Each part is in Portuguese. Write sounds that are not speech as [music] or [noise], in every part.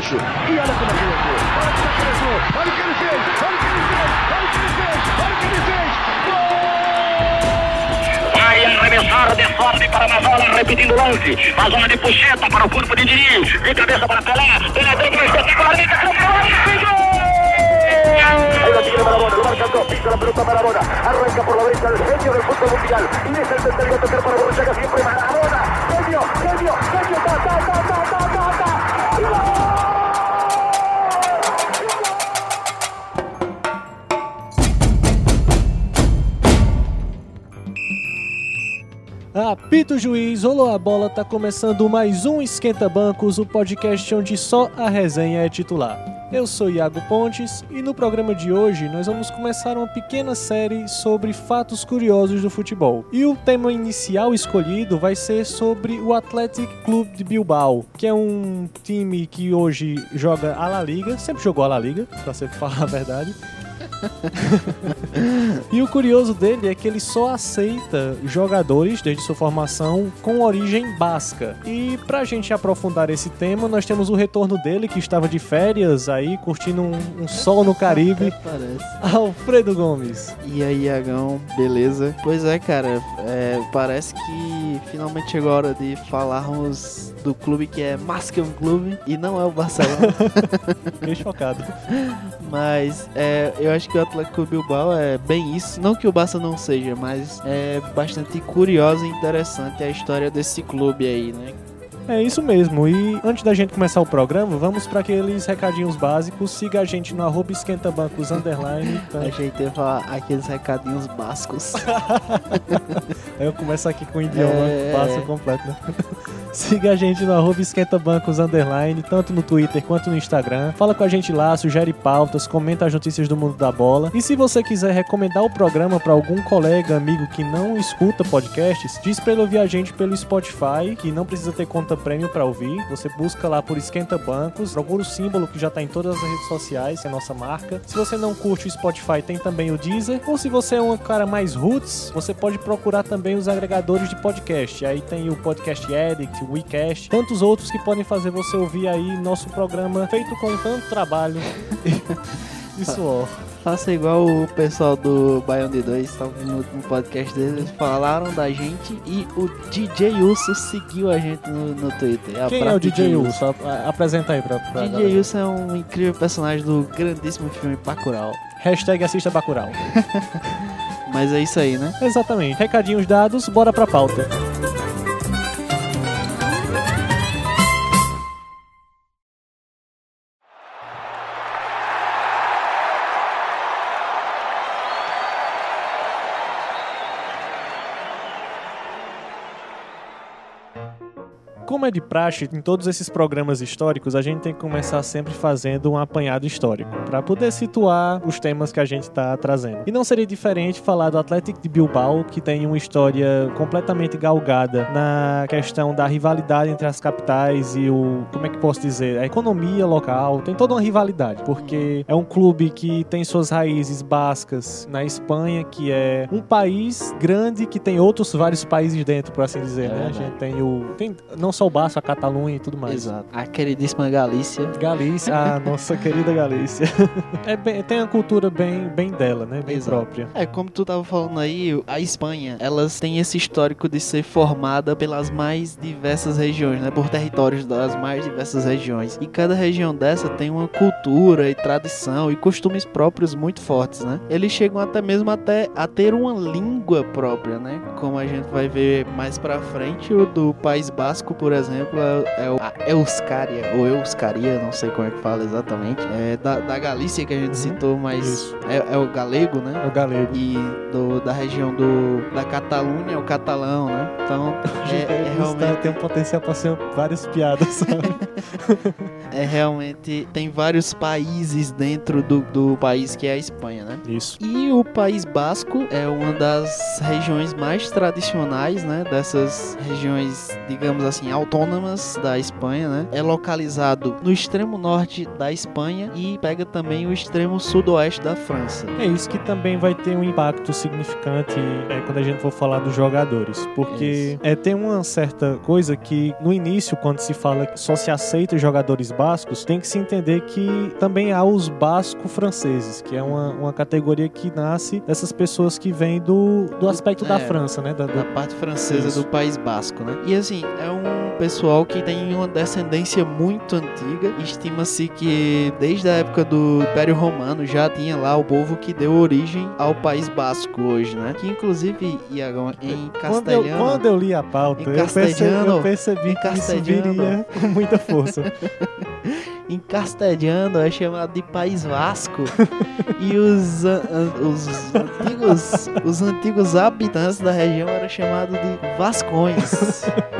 Gaúcho. E olha como é que ele entrou. Olha como é que ele entrou. Olha o que ele fez. Olha o que ele fez. Olha o que ele fez. Olha o que ele fez. Vai arremessar de forte para Mazola, repetindo o lance. Mazola de puxeta para o corpo de Diniz. De cabeça para Pelé. Pelé deu para espetacular. Liga, Ahí la tiene Marabona, lo marca dos, pisa la pelota Marabona, arranca por la derecha el genio del fútbol mundial, y es el tercero a tocar para Borruchaga, siempre Marabona, genio, genio, genio, ta, ta, ta, ta, ta, ta. Apito juiz, rolou a bola, tá começando mais um Esquenta Bancos, o podcast onde só a resenha é titular. Eu sou Iago Pontes e no programa de hoje nós vamos começar uma pequena série sobre fatos curiosos do futebol. E o tema inicial escolhido vai ser sobre o Athletic Clube de Bilbao, que é um time que hoje joga a La Liga, sempre jogou a La Liga, pra sempre [laughs] falar a verdade. [laughs] e o curioso dele é que ele só aceita jogadores desde sua formação com origem basca. E pra gente aprofundar esse tema, nós temos o retorno dele que estava de férias aí, curtindo um, um sol no [laughs] Caribe, Parece. Alfredo Gomes. E aí, Iagão, beleza? Pois é, cara, é, parece que finalmente chegou a hora de falarmos do clube que é mais que um clube e não é o Barcelona. [laughs] Fiquei chocado. mas é, eu acho que o Atlético Bilbao é bem isso. Não que o Barça não seja, mas é bastante curiosa e interessante a história desse clube aí, né? É isso mesmo. E antes da gente começar o programa, vamos para aqueles recadinhos básicos. Siga a gente no arroba esquentabancos underline. tá? A gente falar aqueles recadinhos bascos. [laughs] Aí eu começo aqui com o idioma É. passo completo. né? Siga a gente no arroba esquentabancos underline, tanto no Twitter quanto no Instagram. Fala com a gente lá, sugere pautas, comenta as notícias do mundo da bola. E se você quiser recomendar o programa para algum colega, amigo que não escuta podcasts, diz pra ele ouvir a gente pelo Spotify, que não precisa ter conta premium para ouvir. Você busca lá por Esquenta Bancos, procura o símbolo que já tá em todas as redes sociais, que é a nossa marca. Se você não curte o Spotify, tem também o Deezer. Ou se você é um cara mais roots, você pode procurar também os agregadores de podcast. Aí tem o Podcast O WeCast, tantos outros que podem fazer você ouvir aí nosso programa feito com tanto trabalho [laughs] e suor. Faça igual o pessoal do Baião de 2, tava no, no podcast deles, eles falaram da gente e o DJ Uso seguiu a gente no, no Twitter. Quem é o DJ a- Apresenta aí pra, pra DJ galera. Uso é um incrível personagem do grandíssimo filme Bacurau. Hashtag assista Bacurau. [laughs] Mas é isso aí, né? Exatamente. Recadinhos dados, bora pra pauta. Como é de praxe, em todos esses programas históricos, a gente tem que começar sempre fazendo um apanhado histórico, para poder situar os temas que a gente está trazendo. E não seria diferente falar do Atlético de Bilbao, que tem uma história completamente galgada na questão da rivalidade entre as capitais e o, como é que posso dizer, a economia local, tem toda uma rivalidade, porque é um clube que tem suas raízes bascas na Espanha, que é um país grande que tem outros vários países dentro, por assim dizer, É né? A verdade. gente tem o tem não só o Barça, a Catalunha e tudo mais. Exato. A queridíssima Galícia. Galícia, a nossa querida Galícia. [laughs] É bem- tem a cultura bem, bem dela, né? Bem Exato. própria. É, como tu tava falando aí, a Espanha, elas têm esse histórico de ser formada pelas mais diversas regiões, né? Por territórios das mais diversas regiões. E cada região dessa tem uma cultura e tradição e costumes próprios muito fortes, né? Eles chegam até mesmo até a ter uma língua própria, né? Como a gente vai ver mais pra frente, o do País Basco, por exemplo, é, é a Euskaria, ou Euskaria, não sei como é que fala exatamente. É da, da Galícia que a gente Uhum. citou, mas é, é o galego, né? É o galego. e do- da região do, da Catalunha, o catalão, né? Então, [laughs] é, é realmente, tem um potencial pra ser várias piadas, sabe? [laughs] é realmente. Tem vários países dentro do, do país que é a Espanha, né? Isso. E o País Basco é uma das regiões mais tradicionais, né? Dessas regiões, digamos assim, autônomas da Espanha, né? É localizado no extremo norte da Espanha e pega também o extremo sudoeste da França. É isso que também vai ter um impacto significante é, quando a gente for falar dos jogadores. Porque é, tem uma certa coisa que no início, quando se fala que só se aceita jogadores bascos, tem que se entender que também há os basco-franceses, que é uma, uma categoria que nasce dessas pessoas que vêm do, do aspecto da É, França, né? Da, da da- parte francesa Isso. do País Basco, né? E assim, é um pessoal que tem uma descendência muito antiga. Estima-se que desde a época do Império Romano já tinha lá o povo que deu origem ao País Basco hoje, né? Que inclusive, Iagão, em Quando eu, castelhano... quando eu li a pauta, Em eu percebi, castelhano, eu percebi que isso castelhano. viria com muita força. [laughs] Em castelhano é chamado de País Vasco e os, os antigos os antigos habitantes da região eram chamados de Vascões, [laughs]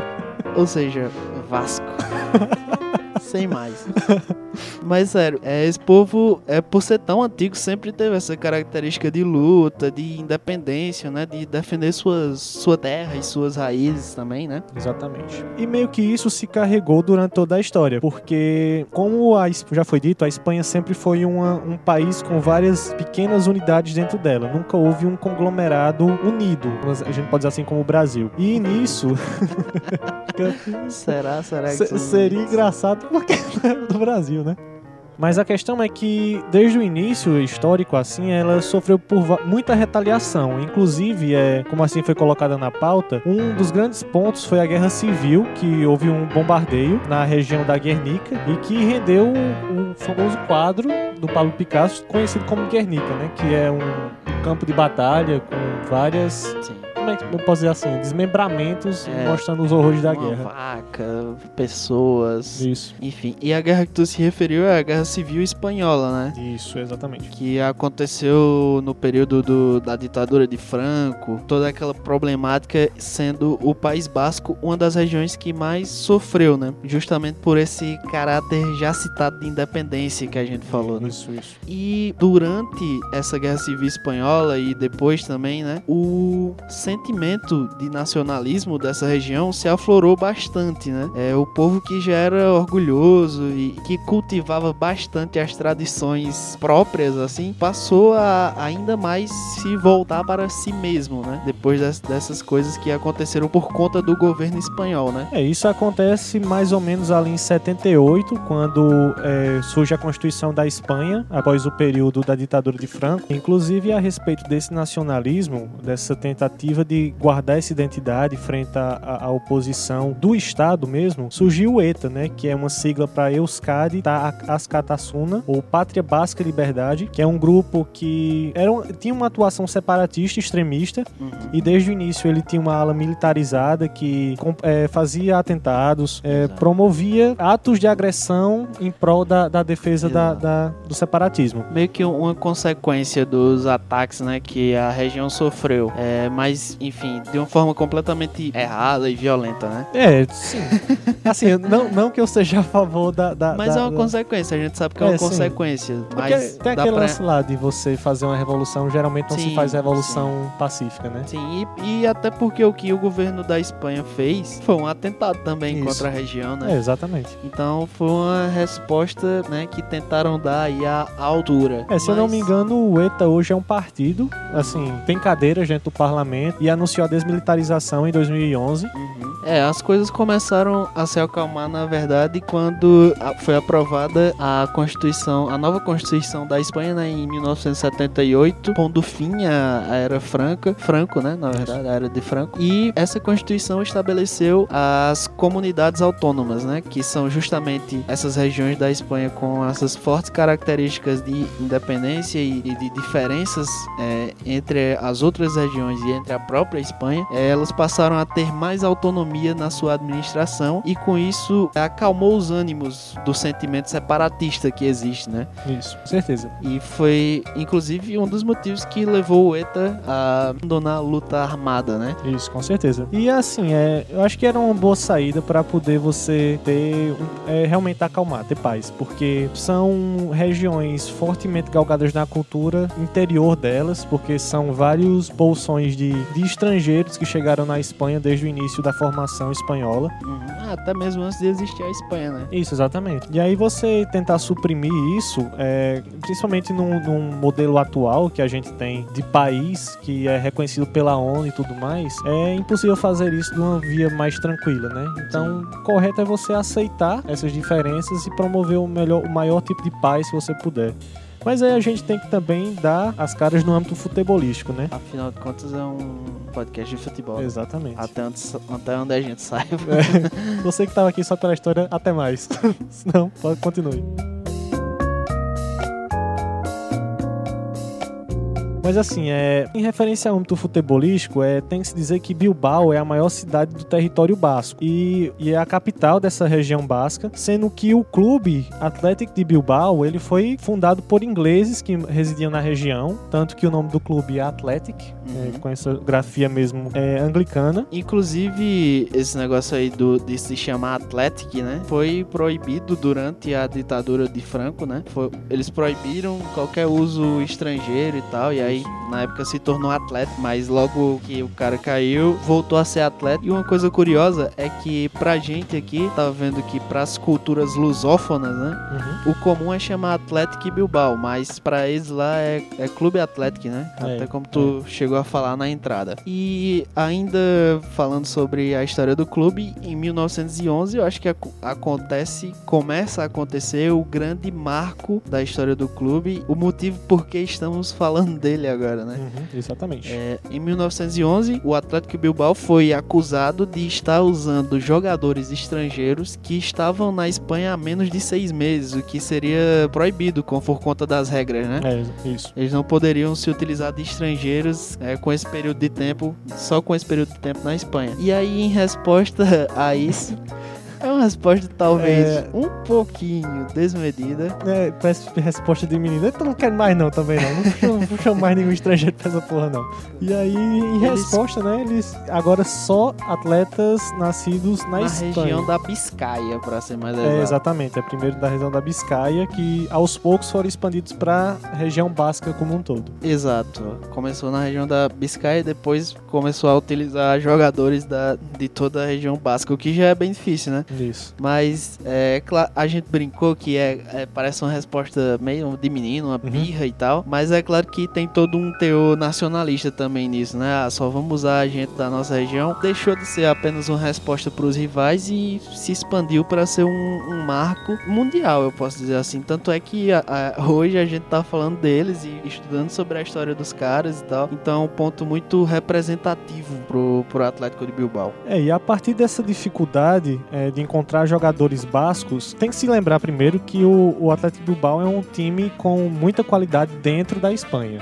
ou seja, Vasco. [laughs] Sem mais. [laughs] Mas sério, é, esse povo, é por ser tão antigo, sempre teve essa característica de luta, de independência, né? De defender suas, sua terra e suas raízes também, né? Exatamente. E meio que isso se carregou durante toda a história, porque, como a já foi dito, a Espanha sempre foi uma- um país com várias pequenas unidades dentro dela. Nunca houve um conglomerado unido, mas a gente pode dizer assim como o Brasil. E nisso. [laughs] [laughs] Será? Será que seria engraçado porque [laughs] do Brasil, né? Mas a questão é que, desde o início histórico, assim, ela sofreu por muita retaliação. Inclusive, é, como assim foi colocada na pauta, um dos grandes pontos foi a Guerra Civil, que houve um bombardeio na região da Guernica e que rendeu o, o famoso quadro do Pablo Picasso, conhecido como Guernica, né? Que é um, um campo de batalha com várias, Sim. Que eu posso dizer assim, desmembramentos É. mostrando os horrores da guerra. vaca, pessoas, Isso. enfim. E a guerra que tu se referiu é a Guerra Civil Espanhola, né? Isso, exatamente. Que aconteceu no período do- da ditadura de Franco, toda aquela problemática sendo o País Basco uma das regiões que mais sofreu, né? Justamente por esse caráter já citado de independência que a gente falou, né? Isso, isso. E durante essa guerra civil espanhola e depois também, né, o sentimento de nacionalismo dessa região se aflorou bastante, né? É o povo que já era orgulhoso e que cultivava bastante as tradições próprias, assim, passou a ainda mais se voltar para si mesmo, né? Depois das- dessas coisas que aconteceram por conta do governo espanhol, né? É, isso acontece mais ou menos ali em 78, quando é, surge a Constituição da Espanha, após o período da ditadura de Franco. Inclusive, a respeito desse nacionalismo, dessa tentativa de guardar essa identidade frente à, à- oposição do Estado mesmo, surgiu o ETA, né, que é uma sigla para Euskadi Ta- Askatasuna, ou Pátria Basca Liberdade, que é um grupo que era tinha uma atuação separatista extremista e desde o início ele tinha uma ala militarizada que é, fazia atentados, é, promovia atos de agressão em prol da, da defesa da- da- do separatismo. meio que uma consequência dos ataques né, que a região sofreu. É, mas, enfim, de uma forma completamente errada e violenta, né? É, sim. assim, não, não que eu seja a favor da. da Mas da- é uma da- consequência, a gente sabe que é É, uma sim. consequência. Porque Mas tem aquele pra... lance lá de você fazer uma revolução, geralmente não se Sim, faz revolução pacífica, né? Sim, e, e até porque o que o governo da Espanha fez foi um atentado também Isso. contra a região, É, né? exatamente. Então foi uma resposta né, que tentaram dar aí à altura. É, se eu não Mas- me engano, o ETA hoje é um partido, assim, tem cadeiras dentro do parlamento e anunciou a desmilitarização em 2011. Uhum. É, as coisas começaram a se acalmar, na verdade, quando foi aprovada a Constituição, a nova Constituição da Espanha, né, em 1978, pondo fim à à Era Franca, Franco, né, na verdade, a Era de Franco. E essa Constituição estabeleceu as comunidades autônomas, né, que são justamente essas regiões da Espanha com essas fortes características de independência e, e de diferenças é, entre as outras regiões e entre a própria Espanha, é, elas passaram a ter mais autonomia na sua administração e com isso acalmou os ânimos do sentimento separatista que existe, né? Isso, com certeza. E foi inclusive um dos motivos que levou o ETA a abandonar a luta armada, né? Isso, com certeza. E assim, é, eu acho que era uma boa saída para poder você ter é, realmente acalmar, ter paz, porque são regiões fortemente galgadas na cultura interior delas, porque são vários bolsões de, de de estrangeiros que chegaram na Espanha desde o início da formação espanhola. Uhum. Ah, até mesmo antes de existir a Espanha, né? Isso, exatamente. E aí você tentar suprimir isso, é, principalmente num, num modelo atual que a gente tem de país que é reconhecido pela ONU e tudo mais, é impossível fazer isso de uma via mais tranquila, né? Então, o correto é você aceitar essas diferenças e promover o melhor, o maior tipo de paz se você puder. Mas aí a gente tem que também dar as caras no âmbito futebolístico, né? Afinal de contas, é um podcast de futebol. Exatamente. Até onde, até onde a gente saiba. É, você que estava aqui só pela história, até mais. [laughs] Não, pode continue. Mas assim, é, em referência ao âmbito futebolístico, é, tem que se dizer que Bilbao é a maior cidade do território basco e, e é a capital dessa região basca, sendo que o clube Atlético de Bilbao ele foi fundado por ingleses que residiam na região, tanto que o nome do clube é Athletic, Uhum. é, com essa grafia mesmo é, anglicana. Inclusive, esse negócio aí do, de se chamar Athletic, né? Foi proibido durante a ditadura de Franco, né? Foi- eles proibiram qualquer uso estrangeiro e tal. E aí, na época, se tornou Atlético. Mas logo que o cara caiu, voltou a ser Atlético. E uma coisa curiosa é que pra gente aqui, tava vendo que pras culturas lusófonas, né? Uhum. O comum é chamar Atlético Bilbao, mas pra eles lá é, é Clube Atlético, né? É, Até como tu chegou a falar na entrada. E ainda falando sobre a história do clube, em 1911 eu acho que ac- acontece, começa a acontecer o grande marco da história do clube, o motivo por que estamos falando dele agora, né? Uhum, exatamente. É, em 1911, o Atlético Bilbao foi acusado de estar usando jogadores estrangeiros que estavam na Espanha há menos de seis meses, o que seria proibido por conta das regras, né? É, isso. Eles não poderiam se utilizar de estrangeiros é, com esse período de tempo, só com esse período de tempo na Espanha. E aí, em resposta a isso, é uma resposta talvez É. um pouquinho desmedida. É, parece resposta de menino. Eu não quero mais não também não. Não Não chamo mais nenhum estrangeiro pra essa porra não. E aí, em Eles- resposta, né, eles agora só atletas nascidos na, Na Espanha. região da Biscaia, pra ser mais exato. É, exatamente, é primeiro da região da Biscaia, que aos poucos foram expandidos pra região basca como um todo. Exato. Começou na região da Biscaia e depois começou a utilizar jogadores da, de toda a região basca, o que já é bem difícil, né? Isso. Mas é, a gente brincou que é, é- parece uma resposta meio de menino, uma Uhum. birra e tal. Mas é claro que tem todo um teor nacionalista também nisso, né? Ah, só vamos usar a gente da nossa região. Deixou de ser apenas uma resposta para os rivais e se expandiu para ser um, um marco mundial, eu posso dizer assim. Tanto é que a- a- hoje a gente tá falando deles e estudando sobre a história dos caras e tal. Então é um ponto muito representativo pro, pro Atlético de Bilbao. É, e a partir dessa dificuldade é, de encontrar jogadores bascos, tem que se lembrar primeiro que o, o Atlético Bilbao é um time com muita qualidade dentro da Espanha.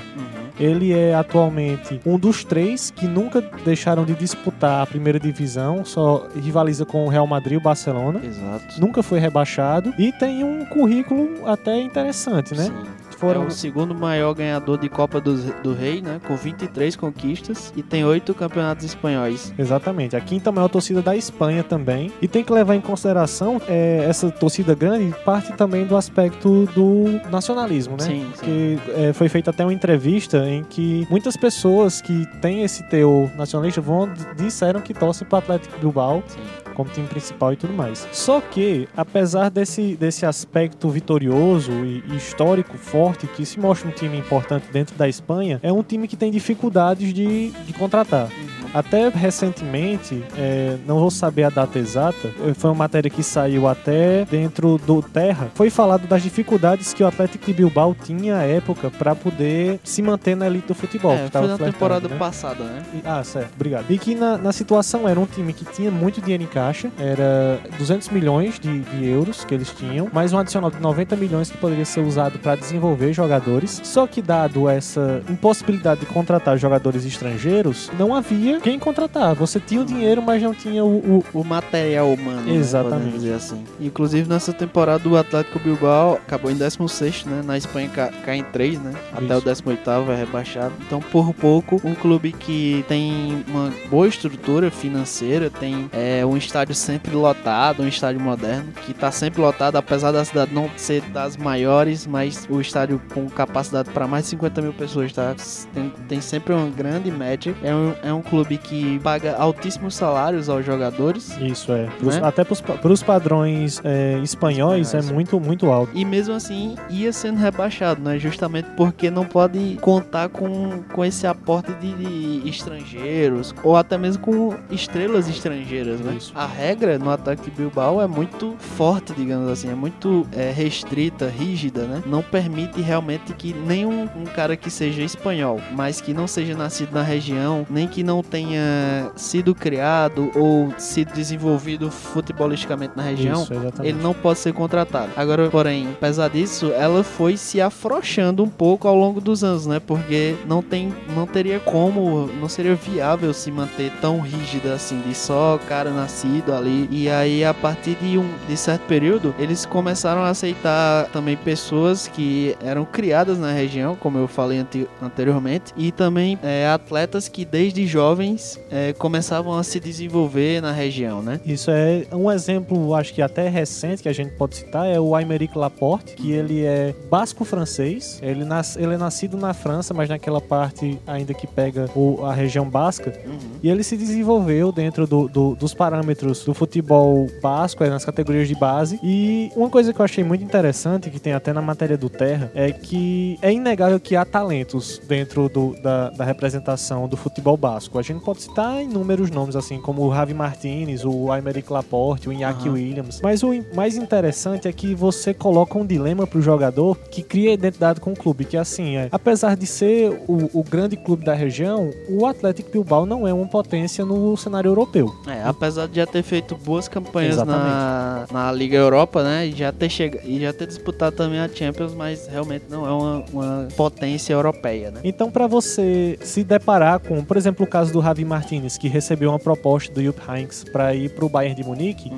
Ele é atualmente um dos três que nunca deixaram de disputar a primeira divisão, só rivaliza com o Real Madrid e o Barcelona. Exato. Nunca foi rebaixado e tem um currículo até interessante, né? Sim. Foram É o segundo maior ganhador de Copa do, do Rei, né? Com 23 conquistas e tem oito campeonatos espanhóis. Exatamente, a quinta maior torcida da Espanha também. E tem que levar em consideração é, essa torcida grande parte também do aspecto do nacionalismo, né? Sim, sim. Que é, foi feita até uma entrevista em que muitas pessoas que têm esse teor nacionalista vão disseram que torcem para o Atlético Bilbao Sim. Como time principal e tudo mais. Só que, apesar desse, desse aspecto vitorioso e, histórico forte, que se mostra um time importante dentro da Espanha, é um time que tem dificuldades de, de contratar. Até recentemente, é, não vou saber a data exata, eh, foi uma matéria que saiu até dentro do Terra, foi falado das dificuldades que o Atlético de Bilbao tinha à época para poder se manter na elite do futebol. que É, tava foi na temporada né? passada, né? E- Ah, certo, obrigado. E que na, na situação era um time que tinha muito dinheiro em caixa, era 200 milhões de, de euros que eles tinham, mais um adicional de 90 milhões que poderia ser usado para desenvolver jogadores. Só que, dado essa impossibilidade de contratar jogadores estrangeiros, não havia tinha quem contratar. Você tinha o dinheiro, mas não tinha o. o... O material humano, né, Exatamente. podemos dizer assim. Inclusive, nessa temporada, o Atlético Bilbao acabou em 16, né? Na Espanha ca- cai em 3, né? Até Isso. o 18 é rebaixado. Então, por pouco, um clube que tem uma boa estrutura financeira, tem é, um estádio sempre lotado, um estádio moderno, que tá sempre lotado, apesar da cidade não ser das maiores, mas o estádio com capacidade para mais de 50 mil pessoas, tá? Tem, tem sempre uma grande média. É um, é um clube que paga altíssimos salários aos jogadores. Isso é. Pros- Né? Até para os padrões é, espanhóis é Espanhóis. muito, muito alto. E mesmo assim ia sendo rebaixado, né? Justamente porque não pode contar com, com esse aporte de, de estrangeiros ou até mesmo com estrelas estrangeiras, né? Isso. A regra no ataque Bilbao é muito forte, digamos assim, é muito é, restrita, rígida, né? Não permite realmente que nenhum um cara que seja espanhol, mas que não seja nascido na região, nem que não tenha sido criado ou sido desenvolvido futebolisticamente na região, Isso, ele não pode ser contratado. Agora, porém, apesar disso, ela foi se afrouxando um pouco ao longo dos anos, né? Porque não tem, não teria como, não seria viável se manter tão rígida assim, de só cara nascido ali. E aí, a partir de um de certo período, eles começaram a aceitar também pessoas que eram criadas na região, como eu falei ante- anteriormente, e também é, atletas que desde é, começavam a se desenvolver na região, né? Isso é um exemplo, acho que até recente que a gente pode citar é o Aymeric Laporte, que ele é basco-francês. Ele, nas, ele é nascido na França, mas naquela parte ainda que pega o- a região basca. E ele se desenvolveu dentro do- do- dos parâmetros do futebol basco, é, nas categorias de base. E uma coisa que eu achei muito interessante, que tem até na matéria do Terra, é que é inegável que há talentos dentro do- da, da representação do futebol basco. A gente pode citar inúmeros nomes, assim, como o Javi Martinez, o Aymeric Laporte, o Iñaki Aham. Williams. Mas o mais interessante é que você coloca um dilema pro jogador que cria identidade com o clube, que assim, é, apesar de ser o, o grande clube da região, o Atlético Bilbao não é uma potência no cenário europeu. É, apesar de já ter feito boas campanhas na, na Liga Europa, né? E já ter chega, e já ter disputado também a Champions, mas realmente não é uma, uma potência europeia, né? Então, para você se deparar com, por exemplo, o caso do Javi Martinez, que recebeu uma proposta do Jupp Heynckes para ir para o Bayern de Munique,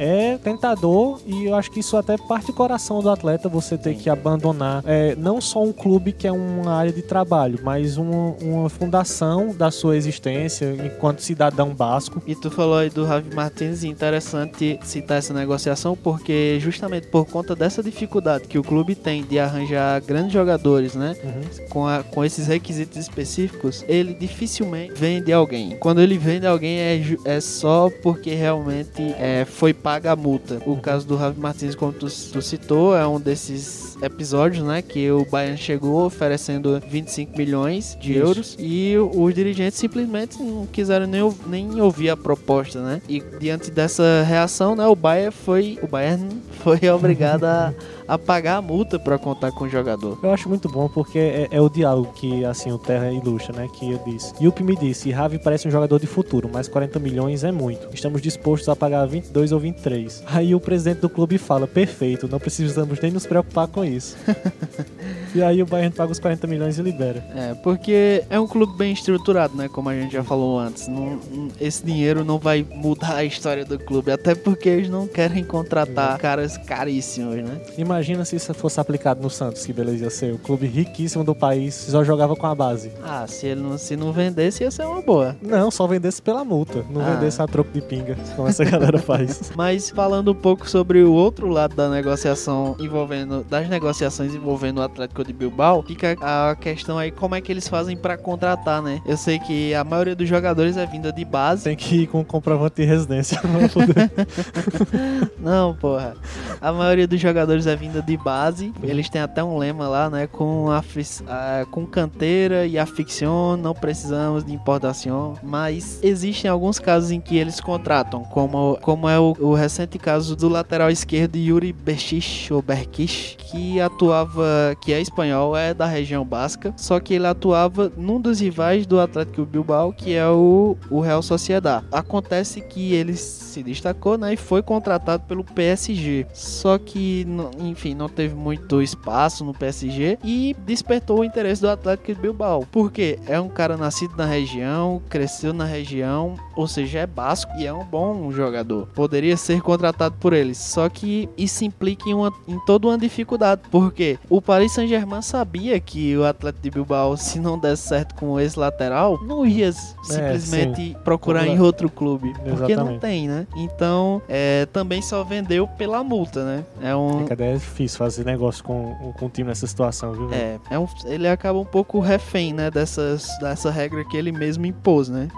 é tentador e eu acho que isso até parte do coração do atleta você ter que abandonar é, não só um clube que é uma área de trabalho, mas uma, uma fundação da sua existência enquanto cidadão basco. E tu falou aí do Javi Martins, e interessante citar essa negociação, porque justamente por conta dessa dificuldade que o clube tem de arranjar grandes jogadores, né? Uhum. Com, a- com esses requisitos específicos, ele dificilmente vende alguém. Quando ele vende alguém é, é só porque realmente é, foi paga a multa. O caso do Javi Martins, como tu, tu citou, é um desses episódios, né? Que o Bayern chegou oferecendo 25 milhões de Isso. euros e os dirigentes simplesmente não quiseram nem, nem ouvir a proposta, né? E diante dessa reação, né? O Bayern foi, o Bayern [laughs] foi obrigado a, a pagar a multa para contar com o jogador. Eu acho muito bom porque é, é o diálogo que assim o Terra ilustra, né? Que eu disse. Yupp me disse: Ravi parece um jogador de futuro, mas 40 milhões é muito. Estamos dispostos a pagar 22 ou 23. Aí o presidente do clube fala: perfeito, não precisamos nem nos preocupar com isso. [laughs] e aí o Bayern paga os 40 milhões e libera. É, porque é um clube bem estruturado, né? Como a gente já falou antes. Não- esse dinheiro não vai mudar a história do clube, até porque eles não querem contratar caras caríssimos, né? Imagina se isso fosse aplicado no Santos, que beleza ia ser. O clube riquíssimo do país só jogava com a base. Ah, se ele não, se não vendesse, ia ser uma boa. Não, só vendesse pela multa. Não Ah. vendesse a troco de pinga, como essa galera [laughs] faz. Mas falando um pouco sobre o outro lado da negociação envolvendo das negociações envolvendo o Atlético de Bilbao, fica a questão aí como é que eles fazem pra contratar, né? Eu sei que a maioria dos jogadores é vinda de base. Tem que ir com comprovante de residência [laughs] poder [laughs] Não, porra. A maioria dos jogadores é vinda de base. Eles têm até um lema lá, né? Com, afi- ah, com canteira e afición, não precisamos de importação. Mas existem alguns casos em que eles contratam, como, como é o, o recente caso do lateral esquerdo Yuri Berkich, ou Berkich, que atuava, que é espanhol, é da região basca, só que ele atuava num dos rivais do Atlético Bilbao, que é o, o Real Sociedad. Acontece que ele se destacou, né, e foi contratado pelo PSG. Só que, enfim, não teve muito espaço no PSG e despertou o interesse do Atlético Bilbao. Porque é um cara nascido na região, cresceu na região, ou seja, é basco e é um bom jogador. Poderia ser contratado por eles. Só que isso implica em, uma, em toda uma dificuldade, porque o Paris Saint-Germain sabia que o Atlético de Bilbao, se não desse certo com esse lateral, não ia é, simplesmente é, procurar em outro clube, porque não tem, né? Então, é, também só vendeu pela multa, né? É um difícil fazer negócio com, com o time nessa situação, viu? É, é um, ele acaba um pouco refém, né, dessas dessa regra que ele mesmo impôs, né?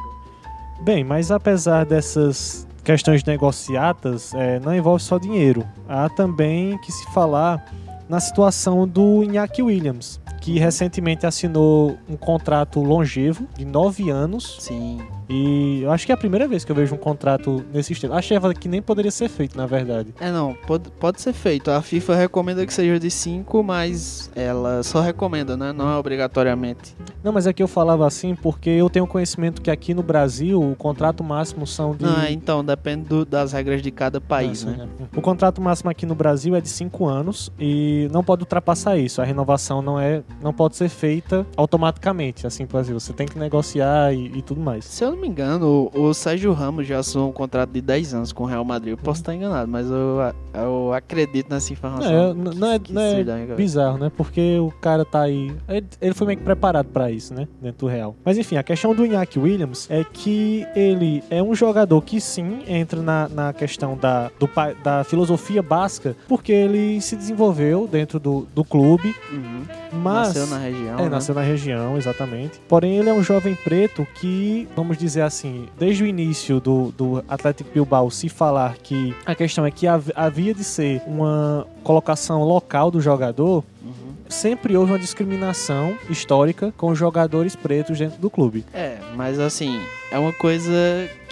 Bem, mas apesar dessas questões negociatas, é, não envolve só dinheiro. Há também que se falar na situação do Iñaki Williams, que recentemente assinou um contrato longevo de nove anos. Sim e eu acho que é a primeira vez que eu vejo um contrato nesse estilo. Achava que nem poderia ser feito, na verdade. É, não, pode, pode ser feito. A FIFA recomenda que seja de 5, mas ela só recomenda, né? Não é obrigatoriamente. Não, mas é que eu falava assim porque eu tenho conhecimento que aqui no Brasil o contrato máximo são de. Ah, então, depende do, das regras de cada país, né? É. O contrato máximo aqui no Brasil é de 5 anos e não pode ultrapassar isso. A renovação não é, não pode ser feita automaticamente, assim, por exemplo, você tem que negociar e, e tudo mais. Se eu não me engano, o, o Sérgio Ramos já assinou um contrato de 10 anos com o Real Madrid. Eu posso estar enganado, mas eu, eu acredito nessa informação. É, não, não é, não é bizarro, né? Porque o cara tá aí. Ele, foi meio que preparado para isso, né? Dentro do Real. Mas enfim, a questão do Iñaki Williams é que ele é um jogador que sim entra na, na questão da, do, da filosofia basca, porque ele se desenvolveu dentro do, do clube. Uhum. Mas, nasceu na região. É, né? nasceu na região, exatamente. Porém, ele é um jovem preto que, vamos dizer assim, desde o início do, do Atlético Bilbao se falar que a questão é que havia de ser uma colocação local do jogador, uhum. Sempre houve uma discriminação histórica com os jogadores pretos dentro do clube. É, mas assim, é uma coisa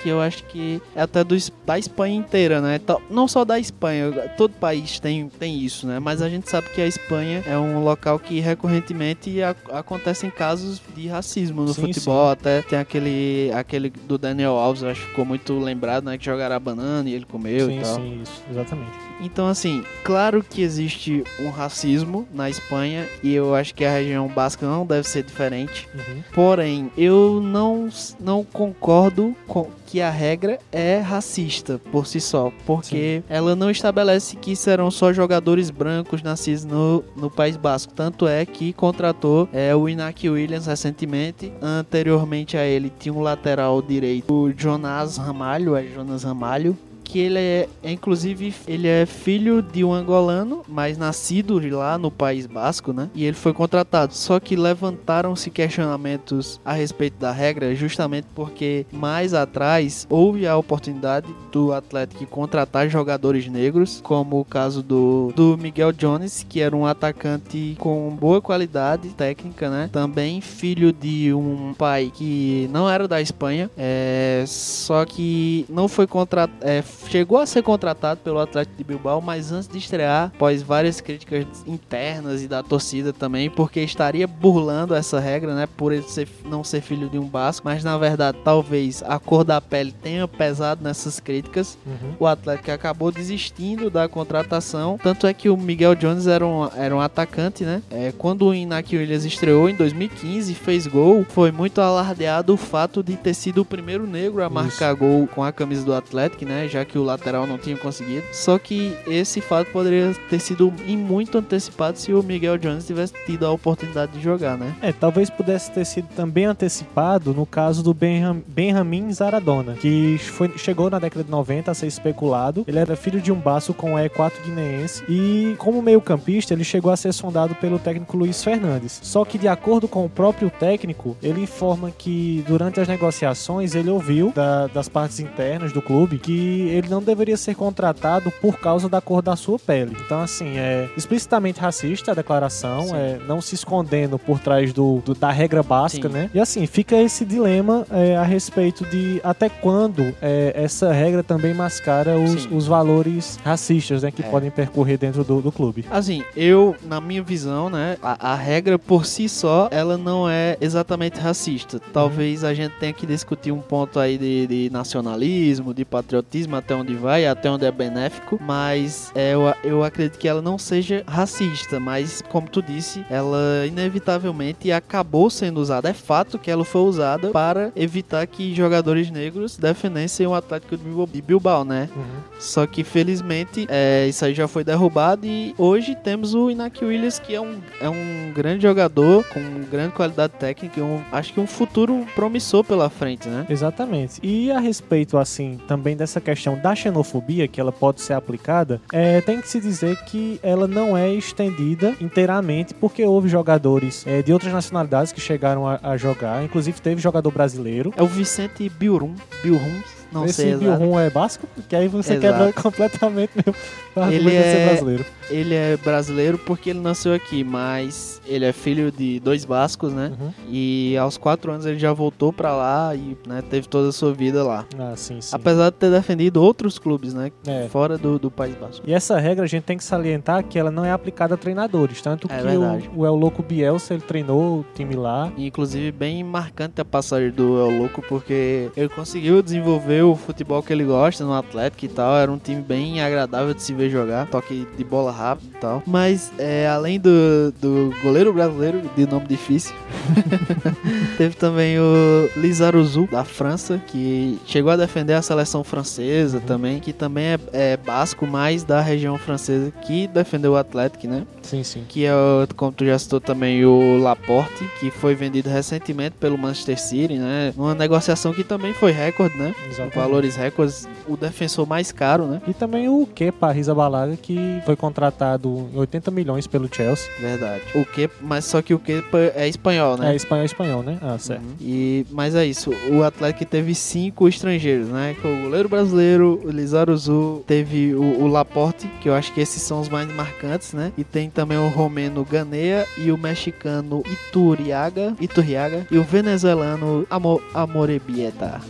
que eu acho que é até do, da Espanha inteira, né? Não só da Espanha, todo país tem, tem isso, né? Mas a gente sabe que a Espanha é um local que recorrentemente a, acontecem casos de racismo no sim, futebol. Sim. Até tem aquele, aquele do Daniel Alves, acho que ficou muito lembrado, né? Que jogaram a banana e ele comeu sim, e tal. Sim, isso, exatamente. Então, assim, claro que existe um racismo na Espanha e eu acho que a região basca não deve ser diferente. Uhum. Porém, eu não, não concordo com que a regra é racista por si só, porque Sim. ela não estabelece que serão só jogadores brancos nascidos no, no País Basco. Tanto é que contratou é, o Inaki Williams recentemente. Anteriormente a ele tinha um lateral direito, o Jonas Ramalho, é Jonas Ramalho, que ele é, inclusive, ele é filho de um angolano, mas nascido lá no País Basco, né? E ele foi contratado. Só que levantaram-se questionamentos a respeito da regra, justamente porque mais atrás houve a oportunidade do Atlético contratar jogadores negros, como o caso do, do Miguel Jones, que era um atacante com boa qualidade técnica, né? Também filho de um pai que não era da Espanha, é, só que não foi contratado. É, chegou a ser contratado pelo Atlético de Bilbao, mas antes de estrear, após várias críticas internas e da torcida também, porque estaria burlando essa regra, né, por ele ser, não ser filho de um basco, mas na verdade talvez a cor da pele tenha pesado nessas críticas. Uhum. O Atlético acabou desistindo da contratação, tanto é que o Miguel Jones era um, era um atacante, né? É, quando o Iñaki Williams estreou em 2015 fez gol, foi muito alardeado o fato de ter sido o primeiro negro a marcar Isso. gol com a camisa do Atlético, né? Já que o lateral não tinha conseguido. Só que esse fato poderia ter sido em muito antecipado se o Miguel Jones tivesse tido a oportunidade de jogar, né? É, talvez pudesse ter sido também antecipado no caso do Benham, Benjamin Zaradona, que foi, chegou na década de 90 a ser especulado. Ele era filho de um baço com E4 guineense e, como meio-campista, ele chegou a ser sondado pelo técnico Luiz Fernandes. Só que, de acordo com o próprio técnico, ele informa que durante as negociações ele ouviu da, das partes internas do clube que ele não deveria ser contratado por causa da cor da sua pele. Então, assim, é explicitamente racista a declaração, Sim. é não se escondendo por trás do, do- da regra básica, Sim. né? E assim, fica esse dilema é, a respeito de até quando é, essa regra também mascara os, os valores racistas, né? Que É. podem percorrer dentro do, do clube. Assim, eu, na minha visão, né, a, a regra por si só, ela não é exatamente racista. Talvez a gente tenha que discutir um ponto aí de, de nacionalismo, de patriotismo, até onde vai, até onde é benéfico, mas é, eu, eu acredito que ela não seja racista, mas como tu disse, ela inevitavelmente acabou sendo usada. É fato que ela foi usada para evitar que jogadores negros defendessem o Atlético de Bilbao- né? Só que felizmente é, isso aí já foi derrubado e hoje temos o Iñaki Williams que é um, é um grande jogador com grande qualidade técnica e um, acho que um futuro promissor pela frente, né? Exatamente. E a respeito, assim, também dessa questão da xenofobia, que ela pode ser aplicada, é, tem que se dizer que ela não é estendida inteiramente, porque houve jogadores é, de outras nacionalidades que chegaram a, a jogar, inclusive teve jogador brasileiro. É o Vicente Bilrum, Bilrum, não Esse sei. Bilrum é basco, que aí você Exato. quebra completamente [laughs] meu Ele é- brasileiro. Ele é brasileiro porque ele nasceu aqui, mas ele é filho de dois bascos, né? Uhum. E aos quatro anos ele já voltou pra lá e né, teve toda a sua vida lá. Ah, sim, sim. Apesar de ter defendido outros clubes, né? É. Fora do, do País Basco. E essa regra a gente tem que salientar que ela não é aplicada a treinadores, tanto É que verdade. o, o El Louco Bielsa, ele treinou o time lá, E, Inclusive, bem marcante a passagem do El Louco, porque ele conseguiu desenvolver o futebol que ele gosta no Atlético e tal. Era um time bem agradável de se ver jogar, toque de bola rápido e tal. Mas, é, além do, do goleiro brasileiro, de nome difícil, [laughs] teve também o Lizaruzu, da França, que chegou a defender a seleção francesa também, que também é, é basco, mas da região francesa, que defendeu o Atlético, né? sim, sim. que é, o- como tu já citou também, o Laporte, que foi vendido recentemente pelo Manchester City, né? Numa negociação que também foi recorde, né? Exatamente. Valores recordes, o defensor mais caro, né? E também o Kepa Arrizabalaga, que foi contratado em 80 milhões pelo Chelsea. Verdade. O que, mas só que o que é espanhol, né? É espanhol espanhol, né? Ah, certo. Uhum. E, mas é isso, o Atlético teve cinco estrangeiros, né? Que o goleiro brasileiro, o Lizaruzu, teve o, o Laporte, que eu acho que esses são os mais marcantes, né? E tem também o romeno Ganea e o mexicano Ituriaga, Iturriaga e o venezuelano Amo, Amorebieta.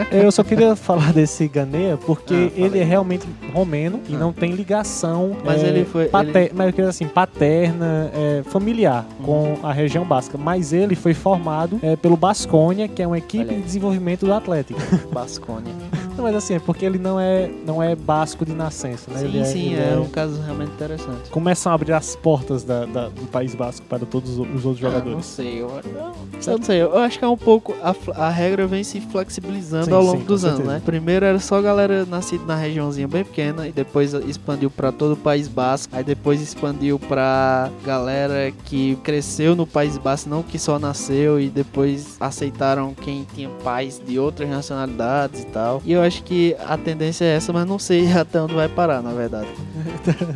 [laughs] Eu só queria falar desse Ganea porque Ah, ele é realmente romeno e Ah. não tem ligação Mas é, ele foi- pater- ele- mas eu queria assim, paterna, é, familiar Uhum. com a região basca. Mas ele foi formado é, pelo Basconia, que é uma equipe de desenvolvimento do Atlético. Basconia. [laughs] Não, mas assim, é porque ele não é, não é basco de nascença, né? Sim, Ele é- sim, ele é um caso realmente interessante. Começam a abrir as portas da- da- do País Basco para todos os, os outros Ah, não jogadores. sei, eu, eu, eu não sei, eu acho que é um pouco. A, a regra vem se flexibilizando Sim, ao sim, longo com dos anos, certeza. né? Primeiro era só galera nascida na regiãozinha bem pequena e depois expandiu pra todo o País Basco. Aí depois expandiu pra galera que cresceu no País Basco, não que só nasceu e depois aceitaram quem tinha pais de outras nacionalidades e tal. E eu acho que a tendência é essa, mas não sei [laughs] até onde vai parar, na verdade. [laughs]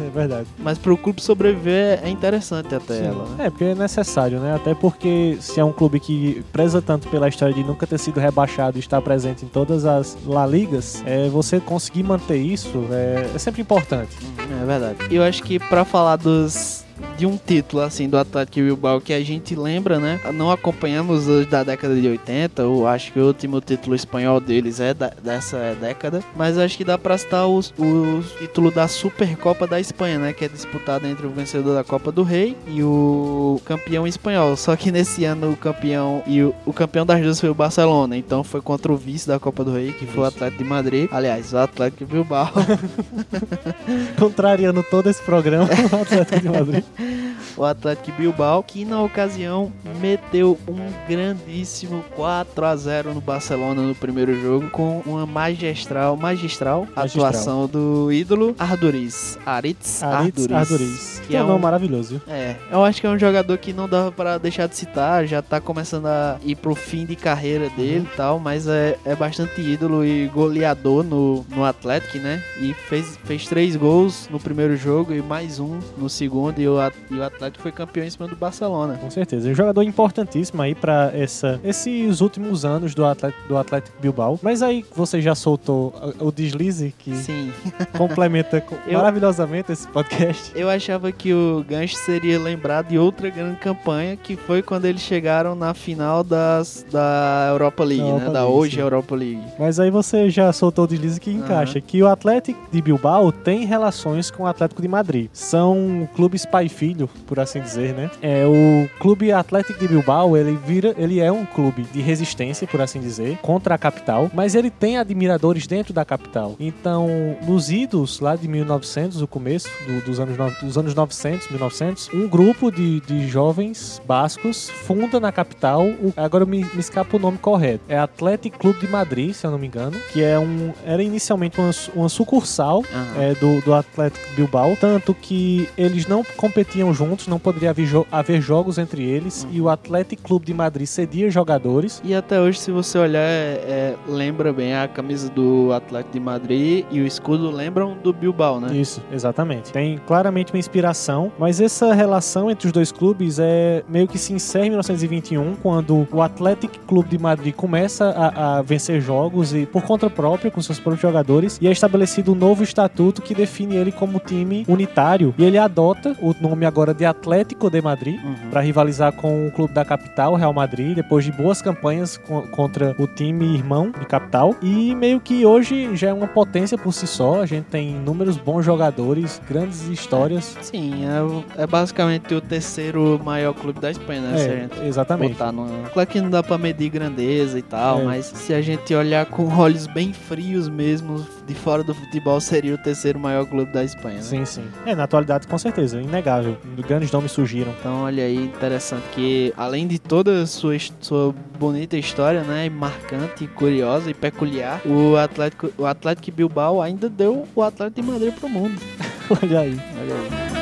É verdade. Mas pro clube sobreviver é interessante até Sim. ela, né? É, porque é necessário, né? Até porque se é um clube que preza tanto pela história de nunca ter sido rebaixado e estar presente em todas as La Ligas, é, você conseguir manter isso é, é sempre importante. É verdade. Eu acho que pra falar dos de um título assim do Atlético Bilbao que a gente lembra, né? Não acompanhamos os da década de 80, eu acho que o último título espanhol deles é da- dessa década, mas acho que dá pra citar os- o título da Supercopa da Espanha, né, que é disputado entre o vencedor da Copa do Rei e o campeão espanhol. Só que nesse ano o campeão e o, o campeão das duas foi o Barcelona, então foi contra o vice da Copa do Rei, que foi o Atlético de Madrid. Aliás, o Atlético Bilbao. [laughs] Contrariando todo esse programa, o Atlético de Madrid. O Atlético Bilbao, que na ocasião meteu um grandíssimo 4 a 0 no Barcelona no primeiro jogo, com uma magistral, magistral, Magistral. atuação do ídolo Arduriz. Aritz Aritz Arduriz. Arduriz. Que Que é é um nome maravilhoso? É, eu acho que é um jogador que não dava pra deixar de citar, já tá começando a ir pro fim de carreira dele Uhum. e tal, mas é, é bastante ídolo e goleador no, no Atlético, né? E fez, fez três gols no primeiro jogo e mais um no segundo, e e o Atlético foi campeão em cima do Barcelona. Com certeza. Um jogador importantíssimo aí pra essa, esses últimos anos do Atlético, do Atlético Bilbao. Mas aí você já soltou o o deslize que Sim, [laughs] complementa co- Eu- maravilhosamente esse podcast. eu achava que o Gancho seria lembrado de outra grande campanha, que foi quando eles chegaram na final das, da Europa League, Da né? Europa Da League, hoje sim. Europa League. Mas aí você já soltou o deslize que encaixa. Que o Atlético de Bilbao tem relações com o Atlético de Madrid. São clubes pai e filho, por assim dizer, né? É, o clube Atlético de Bilbao, ele vira, ele é um clube de resistência, por assim dizer, contra a capital, mas ele tem admiradores dentro da capital. Então, nos idos lá de 1900, o começo do- dos, anos, no- dos anos 900, 1900, um grupo de, de jovens bascos funda na capital, o- agora me, me escapa o nome correto, é Atlético Clube de Madrid, se eu não me engano, que é um, era inicialmente uma, uma sucursal Aham. é, do, do Atlético Bilbao, tanto que eles não competiam juntos, não poderia haver, jo- haver jogos entre eles, e o Atlético Clube de Madrid cedia jogadores. E até hoje, se você olhar, é- é, lembra bem a camisa do Atlético de Madrid e o escudo lembram do Bilbao, né? Isso, exatamente. Tem claramente uma inspiração, mas essa relação entre os dois clubes é meio que se encerra em 1921, quando o Atlético Clube de Madrid começa a, a vencer jogos e por conta própria, com seus próprios jogadores, e é estabelecido um novo estatuto que define ele como time unitário, e ele adota o nome agora de Atlético de Madrid, Uhum. para rivalizar com o clube da capital, Real Madrid, depois de boas campanhas co- contra o time irmão de capital. E meio que hoje já é uma potência por si só. A gente tem inúmeros bons jogadores, grandes histórias. Sim, é, é basicamente o terceiro maior clube da Espanha, né? se a gente É, exatamente. botar no... Claro que não dá pra medir grandeza e tal, É. mas se a gente olhar com olhos bem frios mesmo, de fora do futebol, seria o terceiro maior clube da Espanha, né? Sim, sim. É, na atualidade, com certeza, inegável. Grandes nomes surgiram. Então, olha aí, interessante que além de toda a sua, sua bonita história, né, marcante, curiosa e peculiar, o Atlético, o Atlético Bilbao ainda deu o Atlético de Madrid pro mundo. [laughs] Olha aí. Olha aí.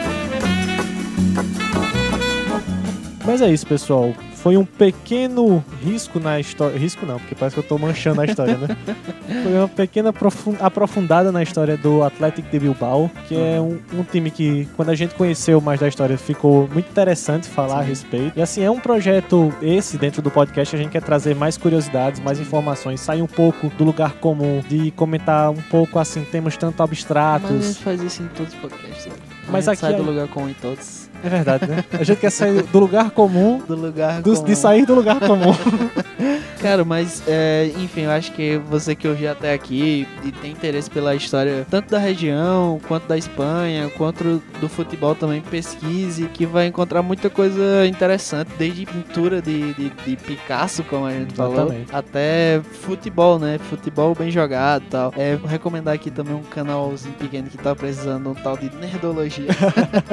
Mas é isso, pessoal. Foi um pequeno risco na história. Risco não, porque parece que eu tô manchando a história, né? [laughs] Foi uma pequena aprofun- aprofundada na história do Atlético de Bilbao, que é um, um time que, quando a gente conheceu mais da história, ficou muito interessante falar a Sim. respeito. E assim, é um projeto esse dentro do podcast, a gente quer trazer mais curiosidades, mais informações, sair um pouco do lugar comum, de comentar um pouco assim, temas tanto Mas a abstratos. gente faz isso em todos os podcasts. A Mas gente aqui sai é- do lugar comum em todos. É verdade, né? A gente quer sair do lugar comum. Do lugar do- comum. de sair do lugar comum. [laughs] [laughs] Cara, mas é, enfim, eu acho que você que ouviu até aqui e tem interesse pela história tanto da região, quanto da Espanha, quanto do futebol também, pesquise, que vai encontrar muita coisa interessante, desde pintura de, de, de Picasso, como a gente falou, Exatamente. até futebol, né? Futebol bem jogado e tal. É, vou recomendar aqui também um canalzinho pequeno que tá precisando um tal de nerdologia.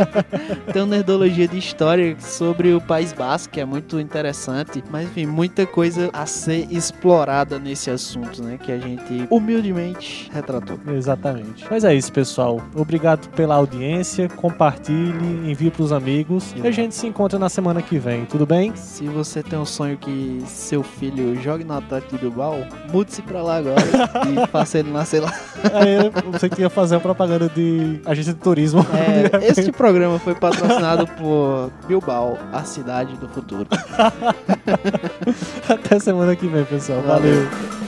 [laughs] Tem uma nerdologia de história sobre o País Basco, que é muito interessante. Mas, enfim, muita coisa a ser explorada nesse assunto, né? Que a gente humildemente retratou. Exatamente. Mas é isso, pessoal. Obrigado pela audiência. Compartilhe, envie pros amigos. E a gente se encontra na semana que vem, tudo bem? Se você tem um sonho que seu filho jogue no Atlético de Bilbao, mude-se pra lá agora [laughs] e faça ele nascer lá. Aí você queria fazer uma propaganda de agência de turismo. É, [laughs] este programa foi patrocinado por Bilbao, a cidade do futuro. [laughs] Até semana que vem, pessoal. Valeu. Valeu.